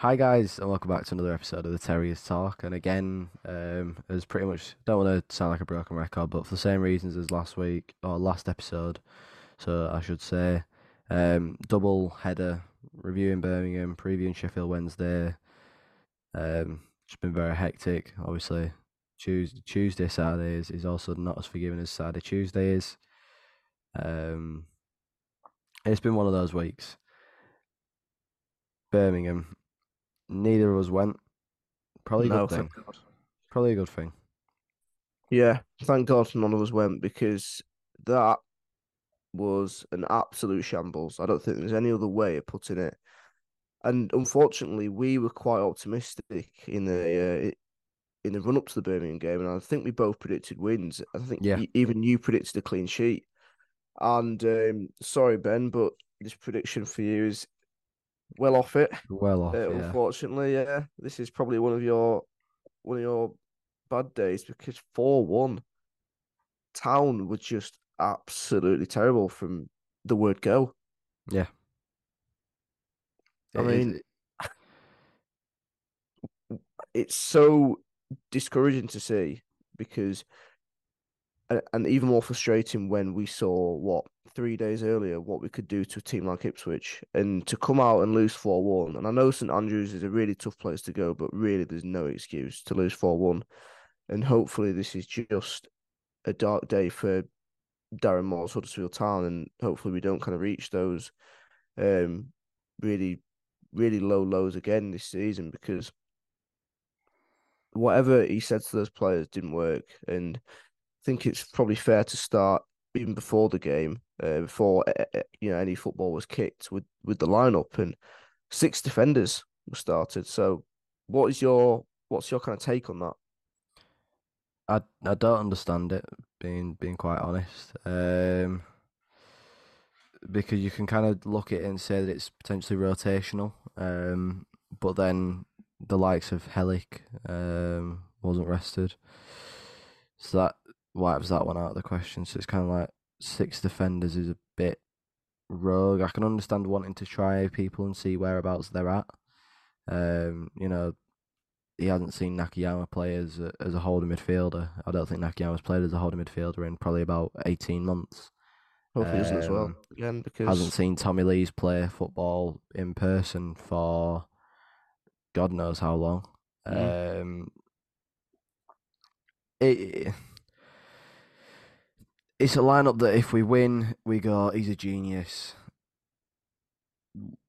Hi guys, and welcome back to another episode of the Terriers Talk. And again, um, as pretty much don't want to sound like a broken record, but for the same reasons as last week or last episode, so I should say, um, double header reviewing Birmingham, previewing Sheffield Wednesday. Um, it's been very hectic. Obviously, Tuesday, Tuesday Saturday is, is also not as forgiving as Saturday Tuesday is. Um, it's been one of those weeks. Birmingham neither of us went. Probably a No, good thing. Probably a good thing. Yeah, thank God none of us went because that was an absolute shambles. I don't think there's any other way of putting it. And unfortunately, we were quite optimistic in the uh, in the run up to the Birmingham game, and I think we both predicted wins. I think Yeah. even you predicted a clean sheet. And um, sorry, Ben, but this prediction for you is well off it. Well off, Uh, yeah. Unfortunately, yeah, this is probably one of your one of your bad days because four one. Town were just absolutely terrible from the word go. Yeah. I It is- mean, It's so discouraging to see because, and even more frustrating when we saw what three days earlier what we could do to a team like Ipswich and to come out and lose four one. And I know St Andrews is a really tough place to go, but really there's no excuse to lose four one. And hopefully this is just a dark day for Darren Moore's Huddersfield Town, and hopefully we don't kind of reach those um really really low lows again this season because whatever he said to those players didn't work, and I think it's probably fair to start even before the game, uh, before uh, uh, you know any football was kicked with with the lineup, and six defenders were started. So, what is your what's your kind of take on that? I I don't understand it, being being quite honest. Um, because you can kind of look at it and say that it's potentially rotational. Um, but then the likes of Helik um wasn't rested, so that wipes that one out of the question. So it's kind of like six defenders is a bit rogue. I can understand wanting to try people and see whereabouts they're at. Um, you know, he hasn't seen Nakayama play as a, as a holding midfielder. I don't think Nakayama's played as a holding midfielder in probably about eighteen months. Hopefully, doesn't as well Um, again because Hasn't seen Tommy Lees play football in person for God knows how long. Um, it, it's a lineup that if we win, we go, he's a genius.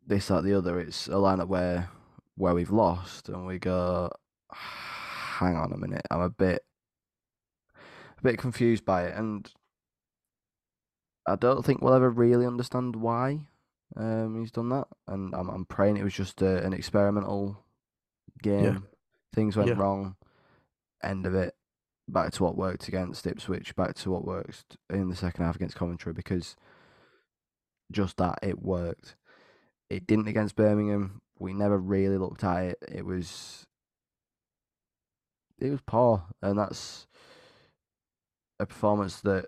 This, that, the other. It's a lineup where where we've lost, and we go, hang on a minute, I'm a bit a bit confused by it, and I don't think we'll ever really understand why um, he's done that. And I'm I'm praying it was just a, an experimental game. Yeah. Things went Yeah. wrong. End of it. Back to what worked against Ipswich. Back to what worked in the second half against Coventry because just that it worked. It didn't against Birmingham. We never really looked at it. It was it was poor, and that's a performance that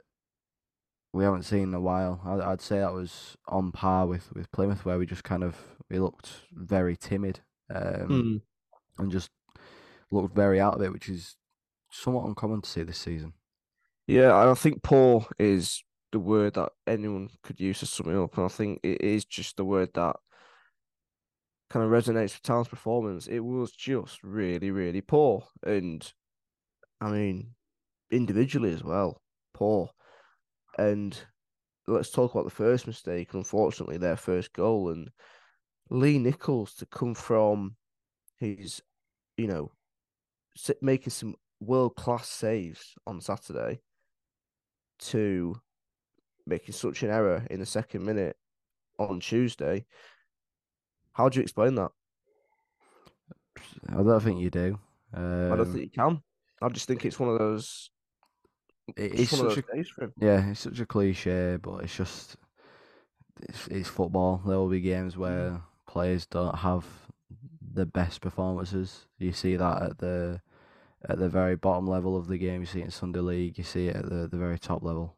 we haven't seen in a while. I'd, I'd say that was on par with, with Plymouth, where we just kind of we looked very timid um, Hmm. and just looked very out of it, which is somewhat uncommon to see this season. Yeah, I think poor is the word that anyone could use to sum it up. And I think it is just the word that kind of resonates with Town's performance. It was just really, really poor. And I mean, individually as well, poor. And let's talk about the first mistake. Unfortunately, their first goal and Lee Nicholls to come from his, you know, making some world class saves on Saturday to making such an error in the second minute on Tuesday. How do you explain that? I don't think you do. I don't Um, think you can. I just think it's one of those. It's it's one of such a days for him. yeah, it's such a cliche, but it's just it's, it's football. There will be games where players don't have the best performances. You see that at the at the very bottom level of the game. You see it in Sunday League. You see it at the, the very top level.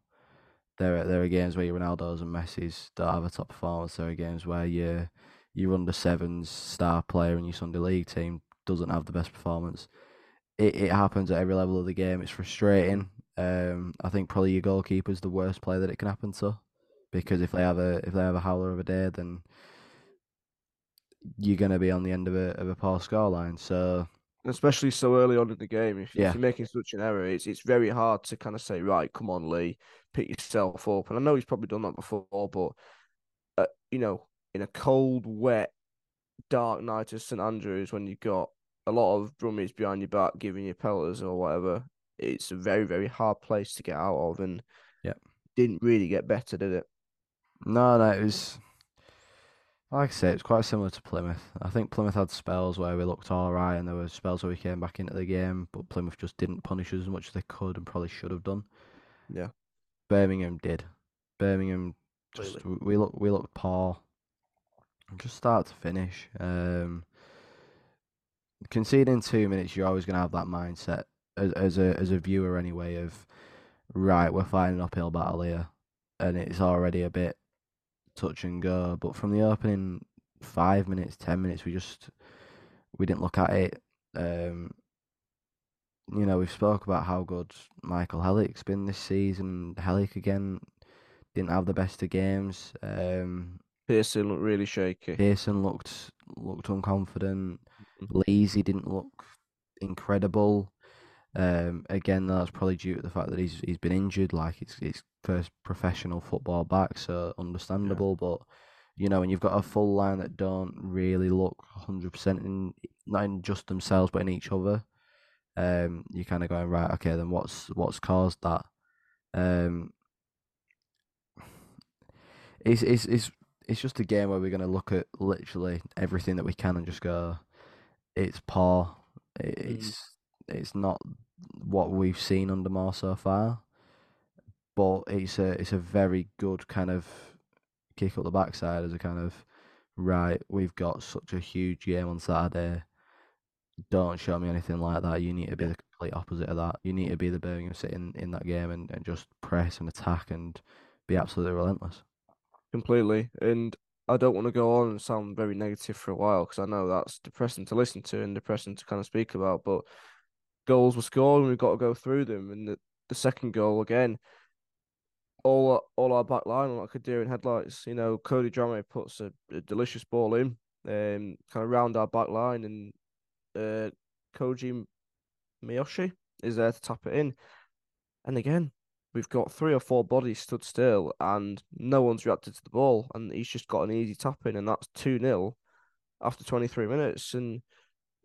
There are, there are games where your Ronaldo's and Messi's don't have a top performance. There are games where your your under sevens star player in your Sunday league team doesn't have the best performance. It it happens at every level of the game. It's frustrating. Um, I think probably your goalkeeper's the worst player that it can happen to, because if they have a if they have a howler of a day, then you're gonna be on the end of a of a poor scoreline. So especially so early on in the game. If, Yeah. if you're making such an error, it's it's very hard to kind of say, right, come on, Lee, pick yourself up. And I know he's probably done that before, but uh, you know, in a cold, wet, dark night of St Andrews, when you've got a lot of Brummies behind your back giving you pelters or whatever, it's a very very hard place to get out of, and yeah, didn't really get better, did it? no, no, it was like I say, it's quite similar to Plymouth. I think Plymouth had spells where we looked all right, and there were spells where we came back into the game, but Plymouth just didn't punish us as much as they could and probably should have done. Yeah. Birmingham did. Birmingham just Completely. we look we looked poor, just start to finish. Um, conceding two minutes, you're always going to have that mindset as, as a as a viewer anyway of right, we're fighting an uphill battle here, and it's already a bit touch and go. But from the opening five minutes, ten minutes, we just we didn't look at it. Um, you know, we've spoke about how good Michael Helik's been this season. Hellick again didn't have the best of games. Um, Pearson looked really shaky. Pearson looked looked unconfident. Mhm. Lazy didn't look incredible. Um, again, that's probably due to the fact that he's he's been injured. Like it's his first professional football back, so understandable. But you know, when you've got a full line that don't really look hundred percent in not in just themselves, but in each other, um, you're kind of going right. Okay, then what's what's caused that? Um, it's it's it's it's just a game where we're gonna look at literally everything that we can and just go, it's poor. Mm. it's it's not what we've seen under Moore so far, but it's a it's a very good kind of kick up the backside as a kind of right. We've got such a huge game on Saturday. Don't show me anything like that. You need to be the complete opposite of that. You need to be the Birmingham City in, in that game and, and just press and attack and be absolutely relentless. completely. And I don't want to go on and sound very negative for a while because I know that's depressing to listen to and depressing to kind of speak about. But goals were scored and we've got to go through them. And the, the second goal again, all all our back line like a deer in headlights. You know, Cody Drameh puts a, a delicious ball in, um, kind of round our back line, and uh, Koji Miyoshi is there to tap it in. And again, we've got three or four bodies stood still, and no one's reacted to the ball, and he's just got an easy tap in, and that's two 0 after twenty three minutes. And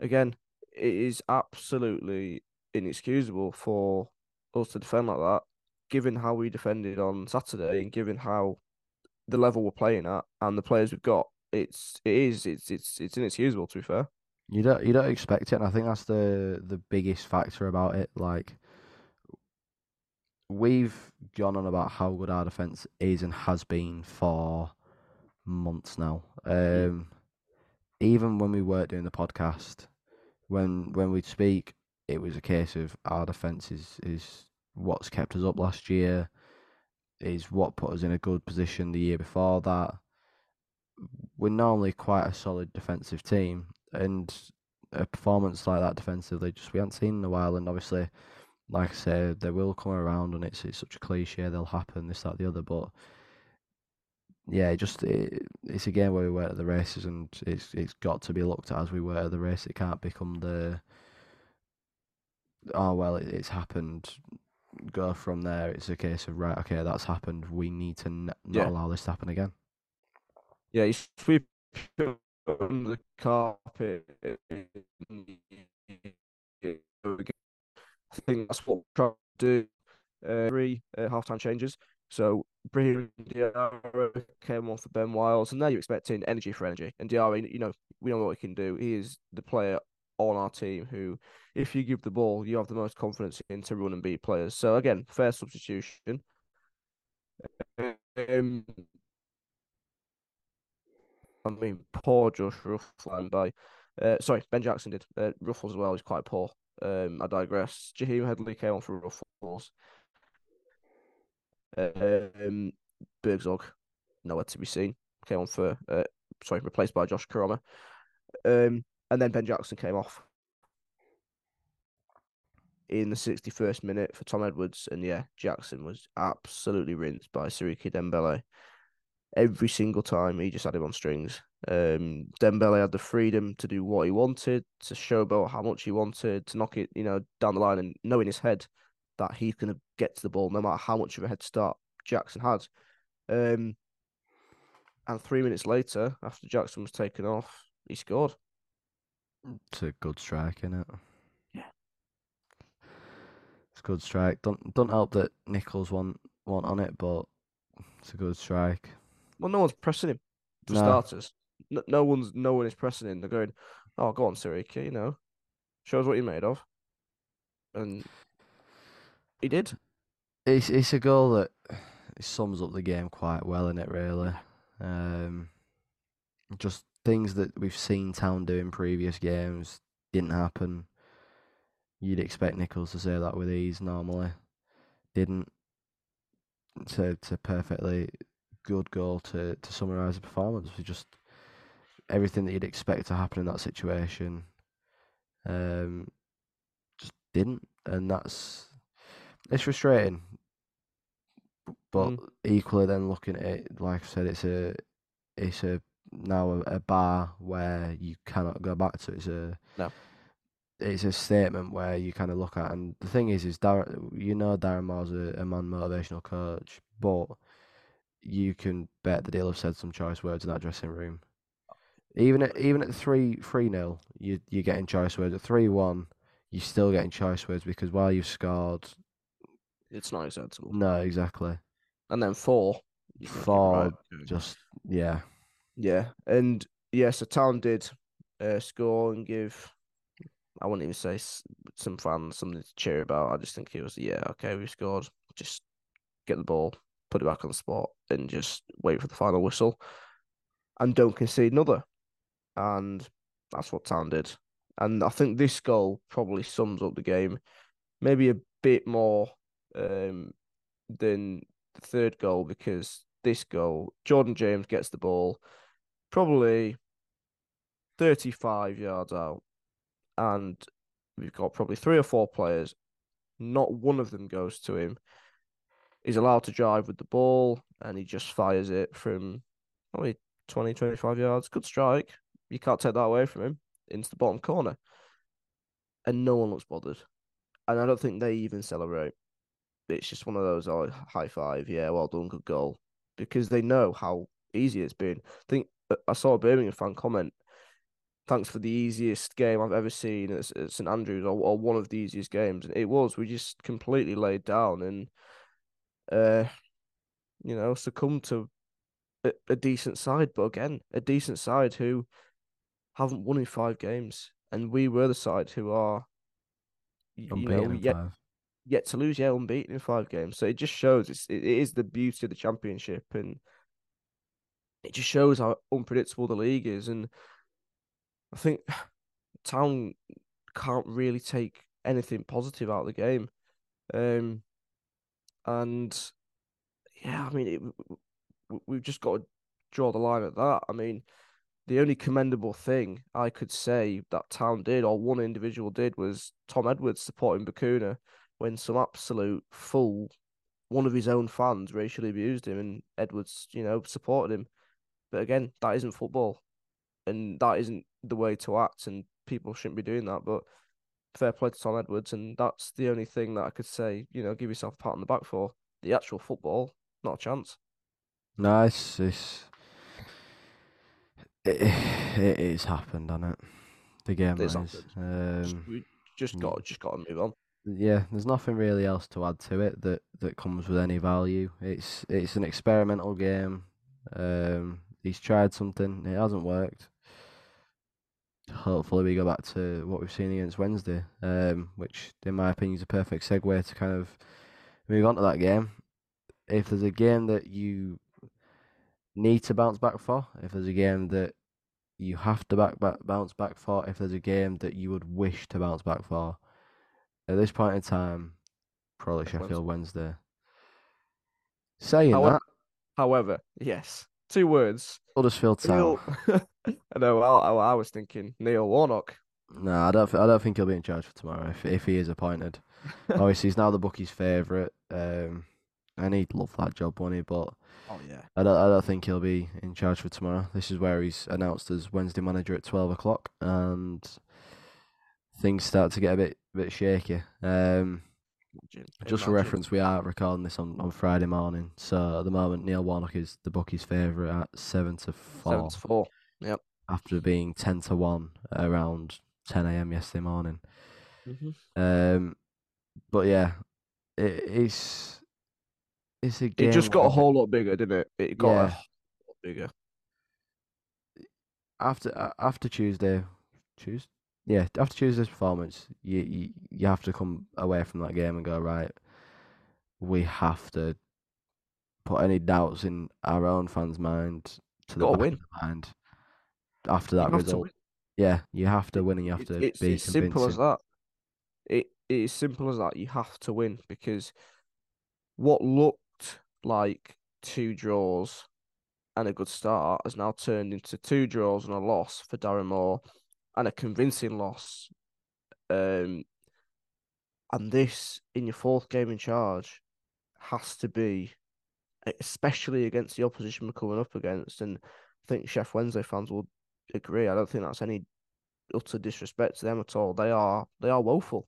again, it is absolutely inexcusable for us to defend like that, given how we defended on Saturday, and given how the level we're playing at and the players we've got. It's it is it's it's it's inexcusable to be fair. You don't you don't expect it, and I think that's the the biggest factor about it. Like we've gone on about how good our defense is and has been for months now. Um, even when we weren't doing the podcast, when when we'd speak, it was a case of our defense is is what's kept us up last year, is what put us in a good position the year before that. We're normally quite a solid defensive team, and a performance like that defensively, just we haven't seen in a while. And obviously, like I said, they will come around, and it's it's such a cliche. They'll happen, this, that, the other. But yeah, just it, it's a game where we were at the races, and it's it's got to be looked at as we were at the race. It can't become the oh well, it, it's happened. Go from there. It's a case of right, okay, that's happened. We need to n- not Yeah. allow this to happen again. Yeah, you sweep under the carpet. I think that's what we're trying to do. Uh, three uh, halftime changes. So Brahim Diarra came on for Ben Wiles, and now you're expecting energy for energy. And Diarra, you know, we know what he can do. He is the player on our team who, if you give the ball, you have the most confidence in to run and beat players. So again, fair substitution. Um, I mean, poor Josh Ruffland by, uh, sorry, Ben Jackson did. Uh, Ruffels as well is quite poor. Um, I digress. Jaheim Headley came on for Ruffels. Um, Burgzorg, nowhere to be seen. Came on for uh, sorry, replaced by Josh Koroma. Um, and then Ben Jackson came off in the 61st minute for Tom Edwards. And yeah, Jackson was absolutely rinsed by Siriki Dembele. Every single time he just had him on strings. Um, Dembele had the freedom to do what he wanted, to showboat how much he wanted, to knock it, you know, down the line, and know in his head that he's going to get to the ball no matter how much of a head start Jackson had. Um, and three minutes later, after Jackson was taken off, he scored. It's a good strike, isn't it? Yeah. It's a good strike. Don't don't help that Nicholls want want on it, but it's a good strike. Well, no one's pressing him for No. starters. No, no one's no one is pressing him. They're going, "Oh, go on, Siriki, you know, show us what you're made of." And he did. It's it's a goal that it sums up the game quite well, in it really. Um, just things that we've seen Town do in previous games didn't happen. You'd expect Nicholls to say that with ease normally. Didn't. It's a, it's a perfectly good goal to, to summarise the performance. We just everything that you'd expect to happen in that situation um, just didn't. And that's it's frustrating. But Mm. equally, then looking at it, like I said, it's a it's a now a, a bar where you cannot go back to. It's a No. It's a statement where you kind of look at, and the thing is, is Darren, you know, Darren Moore's a, a man motivational coach, but you can bet that he'll have said some choice words in that dressing room. Even at even at three three nil, you you're getting choice words. At three one, you're still getting choice words because while you've scored, It's not acceptable. no, exactly, And then four, Four, right, just yeah, yeah, and yeah, so Town did uh, score and give. I wouldn't even say some fans something to cheer about. I just think it was yeah, okay, we scored. Just get the ball, put it back on the spot, and just wait for the final whistle, and don't concede another. And that's what Town did. And I think this goal probably sums up the game, maybe a bit more um, than the third goal because this goal, Jordan James gets the ball probably 35 yards out, and we've got probably three or four players. Not one of them goes to him. He's allowed to drive with the ball, and he just fires it from oh, probably 20, 25 yards. Good strike. You can't take that away from him into the bottom corner. And no one looks bothered. And I don't think they even celebrate. It's just one of those oh, high five, yeah, well done, good goal. Because they know how easy it's been. I think I saw a Birmingham fan comment, thanks for the easiest game I've ever seen at, at St Andrews, or, or one of the easiest games. And it was. We just completely laid down and, uh, you know, succumbed to a, a decent side. But again, a decent side who haven't won in five games, and we were the side who are, you unbeaten in yet five. yet to lose, yeah, unbeaten in five games. So it just shows it's it, it is the beauty of the championship, and it just shows how unpredictable the league is. And I think Town can't really take anything positive out of the game. Um, and yeah, I mean, it, we've just got to draw the line at that. I mean, the only commendable thing I could say that Town did, or one individual did, was Tom Edwards supporting Bacuna when some absolute fool, one of his own fans, racially abused him, and Edwards, you know, supported him. But again, that isn't football, and that isn't the way to act, and people shouldn't be doing that. But fair play to Tom Edwards, and that's the only thing that I could say, you know, give yourself a pat on the back for. The actual football, not a chance. Nice. It's, it, it is happened, hasn't it? The game It's. Just, Um, we just got just got to move on. yeah, there's nothing really else to add to it that, that comes with any value. It's it's an experimental game. Um, he's tried something, it hasn't worked. Hopefully, we go back to what we've seen against Wednesday, um, which, in my opinion, is a perfect segue to kind of move on to that game. If there's a game that you need to bounce back for, if there's a game that you have to back, back bounce back for, if there's a game that you would wish to bounce back for, at this point in time, probably Sheffield Sheffield Wednesday. Saying However, that, however, yes, two words. Huddersfield Town. I know. I, I, I was thinking Neil Warnock. No, I don't. I don't think he'll be in charge for tomorrow if if he is appointed. Obviously, he's now the bookie's favourite. Um, and he'd love that job, wouldn't he? But Oh yeah. I don't. I don't think he'll be in charge for tomorrow. This is where he's announced as Wednesday manager at twelve o'clock, and things start to get a bit bit shaky. Um, just for reference, we are recording this on, on Friday morning. So at the moment, Neil Warnock is the bookie's favourite at seven to four, Seven to four. Yep. after being ten to one around ten a.m. yesterday morning. Mhm. Um, but yeah, it, it's it's a game. It just got a whole lot bigger, didn't it? It got a Yeah. whole lot bigger. after after Tuesday, Tuesday, yeah, after Tuesday's performance, you, you you have to come away from that game and go right. We have to put any doubts in our own fans' mind to the Gotta win. mind after You that have to result. win. Yeah, you have to win and you have It- to it's be it's simple as convincing. that. It it is simple as that. You have to win because what looked like two draws and a good start has now turned into two draws and a loss for Darren Moore and a convincing loss. Um, and this in your fourth game in charge has to be, especially against the opposition we're coming up against. And I think Sheff Wednesday fans will agree. I don't think that's any utter disrespect to them at all. They are they are woeful,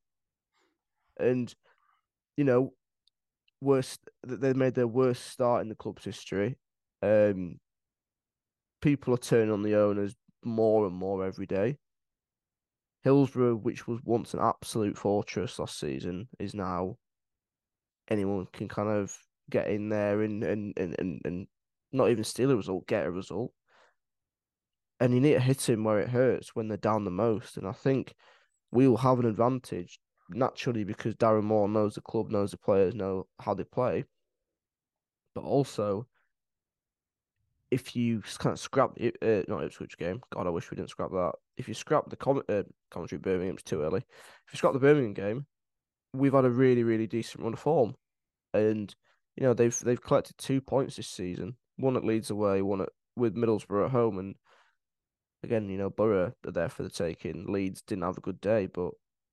and you know, worst they made their worst start in the club's history. Um, people are turning on the owners more and more every day. Hillsborough, which was once an absolute fortress last season, is now anyone can kind of get in there and and and and, and not even steal a result, get a result. And you need to hit him where it hurts when they're down the most. And I think we will have an advantage naturally because Darren Moore knows the club, knows the players, know how they play. But also, if you kind of scrap it, uh, not Ipswich game, God, I wish we didn't scrap that. If you scrap the com- uh, commentary Birmingham, it's too early. If you scrap the Birmingham game, we've had a really, really decent run of form, and you know they've they've collected two points this season. One at Leeds away, one at with Middlesbrough at home, and again, you know Borough are there for the taking. Leeds didn't have a good day, but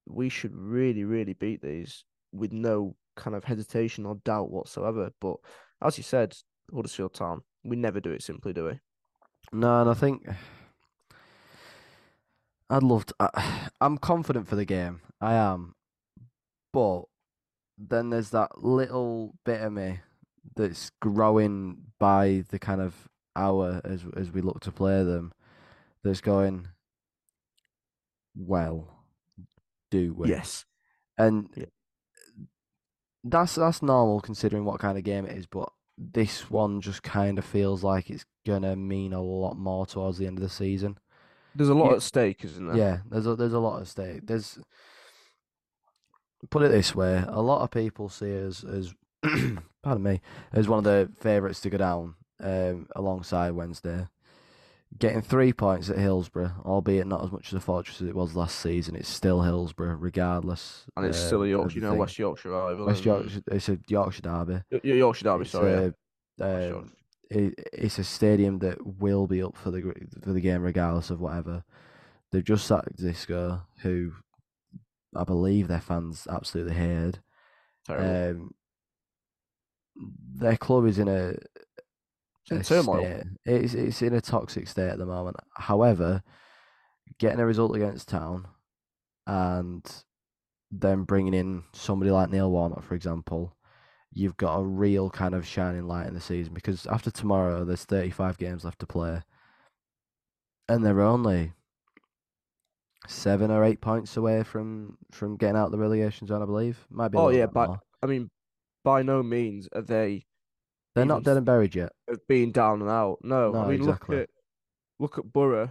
we should really, really beat these with no kind of hesitation or doubt whatsoever. But as you said, Huddersfield Town, we never do it simply, do we? No, and I think I'd love to. I, I'm confident for the game. I am, but then there's that little bit of me that's growing by the kind of hour as as we look to play them. That's going. Well, do we? Yes. And Yeah. that's that's normal considering what kind of game it is, but this one just kind of feels like it's gonna mean a lot more towards the end of the season. There's a lot Yeah. at stake, isn't there? Yeah, there's a there's a lot at stake. There's put it this way, a lot of people see us as pardon me, as one of the favourites to go down, um, alongside Wednesday. Getting three points at Hillsborough, albeit not as much as a fortress as it was last season, it's still Hillsborough, regardless. And it's um, still a Yorkshire, you know. West Yorkshire rival. West Yorkshire, it's a Yorkshire derby. Y- Yorkshire Derby, It's sorry. a, um, it, it's a stadium that will be up for the for the game regardless of whatever. They've just sacked Xisco, who I believe their fans absolutely hated. Um, their club is in a, It's in a turmoil. state. It's it's in a toxic state at the moment. However, getting a result against Town, and then bringing in somebody like Neil Warnock, for example, you've got a real kind of shining light in the season because after tomorrow, there's 35 games left to play, and they're only seven or eight points away from from getting out the relegation zone. I believe might be. Oh yeah, but more. I mean, by no means are they they're not dead and buried yet. of being down and out. No, No, I mean exactly. look at look at Borough,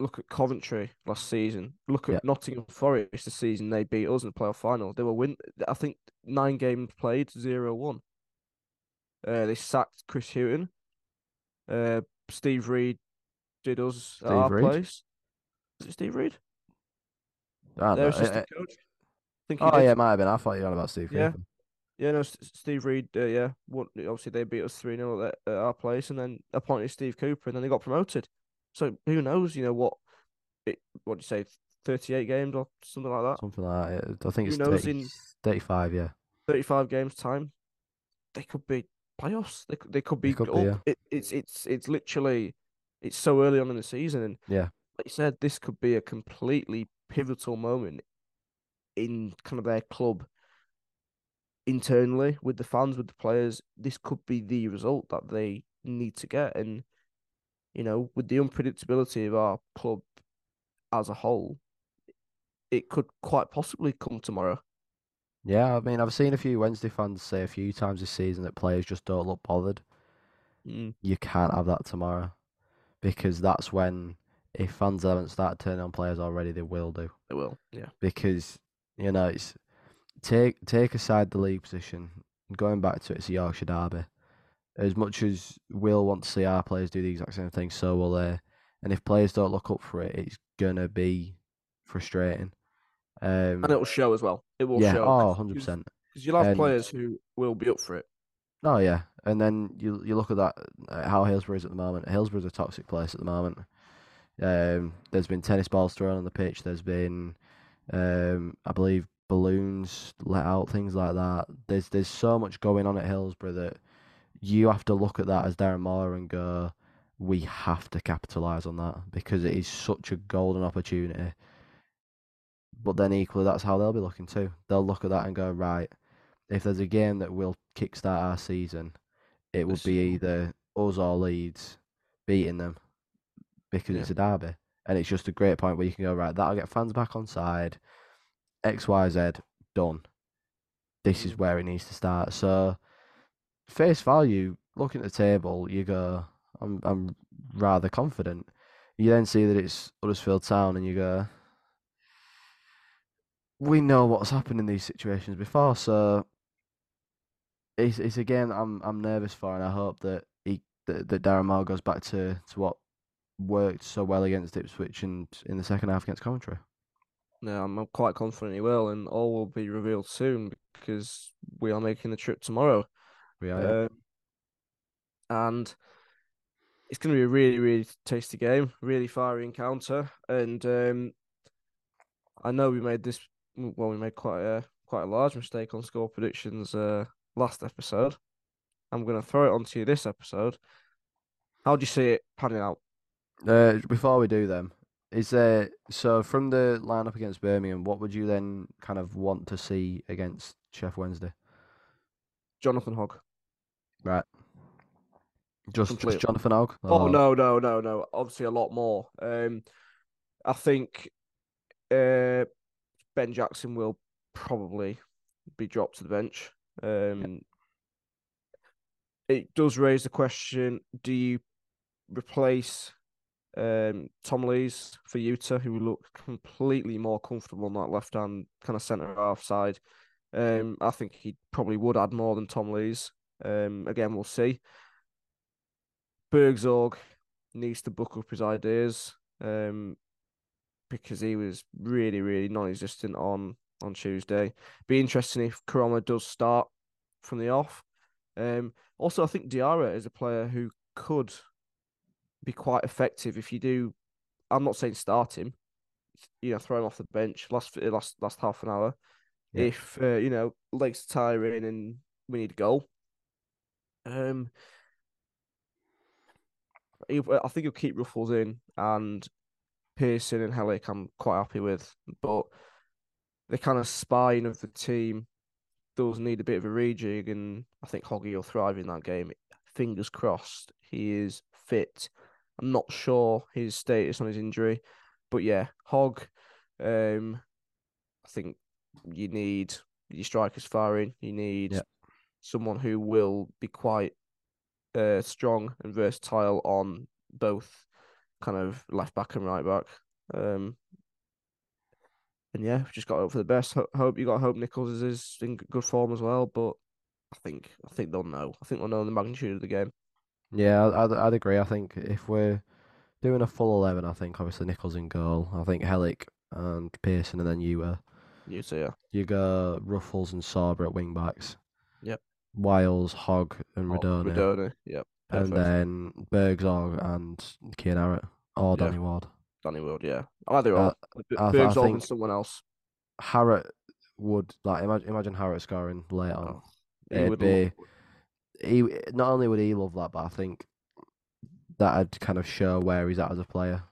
look at Coventry last season. Look at Yeah. Nottingham Forest the season they beat us in the playoff final. They were win. I think nine games played, zero one. Uh, they sacked Chris Hughton. Uh, Steve Reid did us at Steve our Reid? place. Is it Steve Reid? I don't Their know. Uh, assistant coach. I think Oh did. yeah, it might have been. I thought you were on about Steve Yeah. Cooper. Yeah, no, Steve Reid, uh, yeah, what, obviously they beat us 3 0 at, at our place and then appointed Steve Cooper and then they got promoted. So who knows, you know, what, it, what do you say, 38 games or something like that? Something like that. I think it's Who knows 30, in 35, yeah. 35 games time, they could be playoffs. They could, they could be could be, yeah. it, it's it's it's literally it's so early on in the season, and Yeah. like you said, this could be a completely pivotal moment in kind of their club internally with the fans, with the players. This could be the result that they need to get, and you know, with the unpredictability of our club as a whole, it could quite possibly come tomorrow. Yeah, I mean, I've seen a few Wednesday fans say a few times this season that players just don't look bothered. Mm. You can't have that tomorrow because that's when, if fans haven't started turning on players already, they will do. They will, yeah. Because you know, it's take take aside the league position. Going back to it, it's a Yorkshire derby. As much as we'll want to see our players do the exact same thing, so will they. And if players don't look up for it, it's gonna be frustrating. Um, And it'll show as well. It will yeah, show. oh, 100 percent. Because you'll have And- players who will be up for it. Oh yeah, and then you you look at that how Hillsborough is at the moment. Hillsborough's a toxic place at the moment. Um, there's been tennis balls thrown on the pitch. There's been, um, I believe balloons let out, things like that. There's there's so much going on at Hillsborough that you have to look at that as Darren Moore and go, we have to capitalise on that because it is such a golden opportunity. But then equally, that's how they'll be looking too. They'll look at that and go, right, if there's a game that will kickstart our season, it would be either us or Leeds beating them because Yeah. it's a derby. And it's just a great point where you can go, right, that'll get fans back on side. X, Y, Z, done. This is Mm. where it needs to start. So, face value, looking at the table, you go, I'm, I'm rather confident. You then see that it's Huddersfield Town, and you go, we know what's happened in these situations before, so it's it's a game I'm I'm nervous for, and I hope that he that, that Darren Moore goes back to, to what worked so well against Ipswich and in the second half against Coventry. No, I'm quite confident he will, and all will be revealed soon because we are making the trip tomorrow. We are, yeah. Um, and it's going to be a really, really tasty game, really fiery encounter. And um, I know we made this, well, we made quite a quite a large mistake on score predictions uh, last episode. I'm going to throw it onto you this episode. How do you see it panning out? Uh, before we do them, is there so from the lineup against Birmingham, what would you then kind of want to see against Sheff Wednesday? Jonathan Hogg. Right. Just Completely. just Jonathan Hogg? Oh no, no, no, no. Obviously a lot more. Um I think uh Ben Jackson will probably be dropped to the bench. Um it does raise the question, do you replace um Tom Lees for Yuta, who looked completely more comfortable on that left hand kind of centre half side? Um I think he probably would add more than Tom Lees. Um again we'll see. Burgzorg needs to book up his ideas um, because he was really, really non-existent on on Tuesday. Be interesting if Koroma does start from the off. Um, also, I think Diarra is a player who could be quite effective if you do. I'm not saying start him, you know, throw him off the bench last last last half an hour. Yeah. If uh, you know legs are tiring and we need a goal. Um, I think he'll keep Ruffels in and Pearson and Helik. I'm quite happy with, but the kind of spine of the team does need a bit of a rejig, and I think Hoggy will thrive in that game. Fingers crossed, he is fit. I'm not sure his status on his injury, but yeah, Hog. Um, I think you need your strikers firing. You need. Someone who will be quite uh, strong and versatile on both kind of left back and right back. Um, and yeah, we've just got to hope for the best. Ho- hope you got to hope Nicholls is, in good form as well. But I think I think they'll know. I think they'll know the magnitude of the game. Yeah, I'd, I'd agree. I think if we're doing a full 11, I think obviously Nicholls in goal. I think Helik and Pearson, and then you uh, You so yeah, you go Ruffels and Sorba at wing backs. Wiles, Hogg, and Rudoni. Yep. and then Burgzorg and Kian Harratt or Yeah. Danny Ward. Danny Ward, yeah. Either Uh, or. B- I th- I think- and someone else. Harratt would like imagine imagine Harrett scoring later. Oh, he it'd would be- love- He not only would he love that, but I think that'd kind of show where he's at as a player.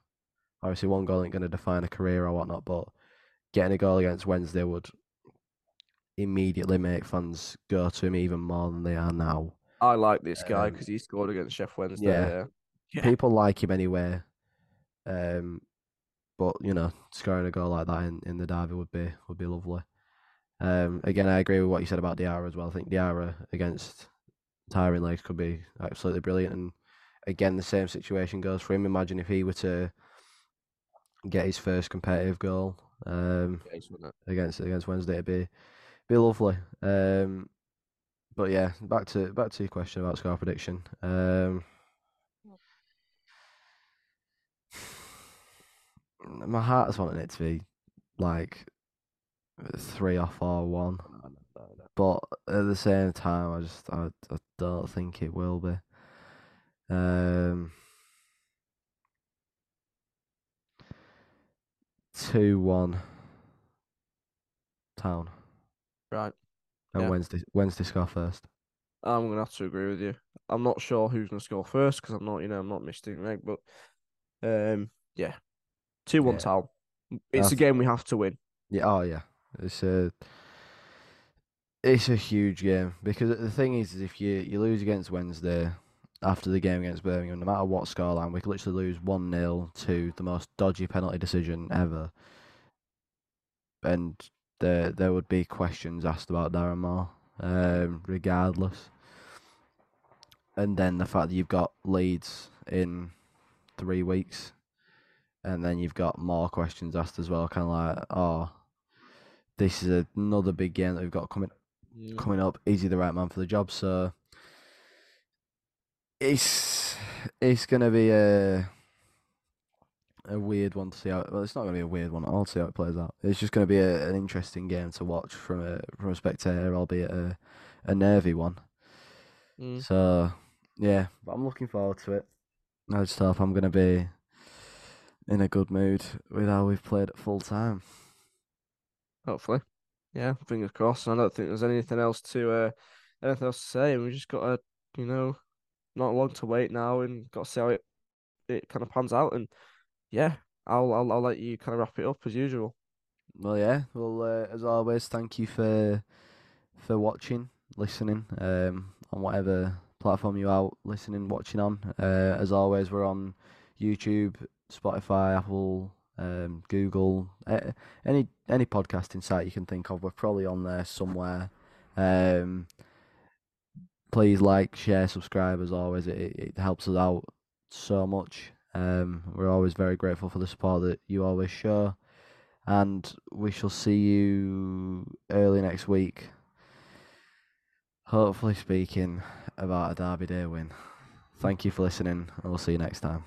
Obviously, one goal ain't going to define a career or whatnot, but getting a goal against Wednesday would immediately make fans go to him even more than they are now. I like this guy Um, because he scored against Sheff Wednesday. yeah. Yeah. Yeah. People like him anyway. Um, but you know, scoring a goal like that in, in the derby would be would be lovely. Um, again, I agree with what you said about Diarra as well. I think Diarra against tiring legs could be absolutely brilliant. And again, the same situation goes for him. Imagine if he were to get his first competitive goal um, Case, wasn't it? against against Wednesday, it'd be be lovely. Um, but yeah, back to back to your question about score prediction. Um, my heart's wanting it to be like three or four one, but at the same time, I just I, I don't think it will be. Um, two one. Town Right. and Yeah. Wednesday Wednesday score first. I'm gonna have to agree with you. I'm not sure who's gonna score first because I'm not, you know, I'm not Mystic Meg, but um, yeah, two one Yeah. town. It's a game we have to win. Yeah, oh yeah. It's a it's a huge game because the thing is, is if you, you lose against Wednesday after the game against Birmingham, no matter what scoreline, we could literally lose one 0 to the most dodgy penalty decision ever, and there there would be questions asked about Darren Moore, um, regardless. And then the fact that you've got Leeds in three weeks, and then you've got more questions asked as well, kind of like, oh, this is another big game that we've got coming coming up. Is he the right man for the job? So it's it's gonna be a a weird one to see how. Well, it's not gonna be a weird one. I'll see how it plays out. It's just gonna be a, an interesting game to watch from a from a spectator, albeit a a nervy one. Mm. So yeah, but I'm looking forward to it. I just hope I'm gonna be in a good mood with how we've played at full time. Hopefully, yeah. Fingers crossed. I don't think there's anything else to uh, anything else to say. We just got to, you know, not long to wait now, and got to see how it it kind of pans out. And yeah, I'll I'll I'll let you kind of wrap it up as usual. Well, yeah. Well, uh, as always, thank you for for watching, listening, um, on whatever platform you are listening, watching on. Uh, as always, we're on YouTube, Spotify, Apple, um, Google, uh, any any podcasting site you can think of. We're probably on there somewhere. Um, please like, share, subscribe. As always, it it helps us out so much. Um, we're always very grateful for the support that you always show and we shall see you early next week. Hopefully, speaking about a Derby Day win. Thank you for listening, and we'll see you next time.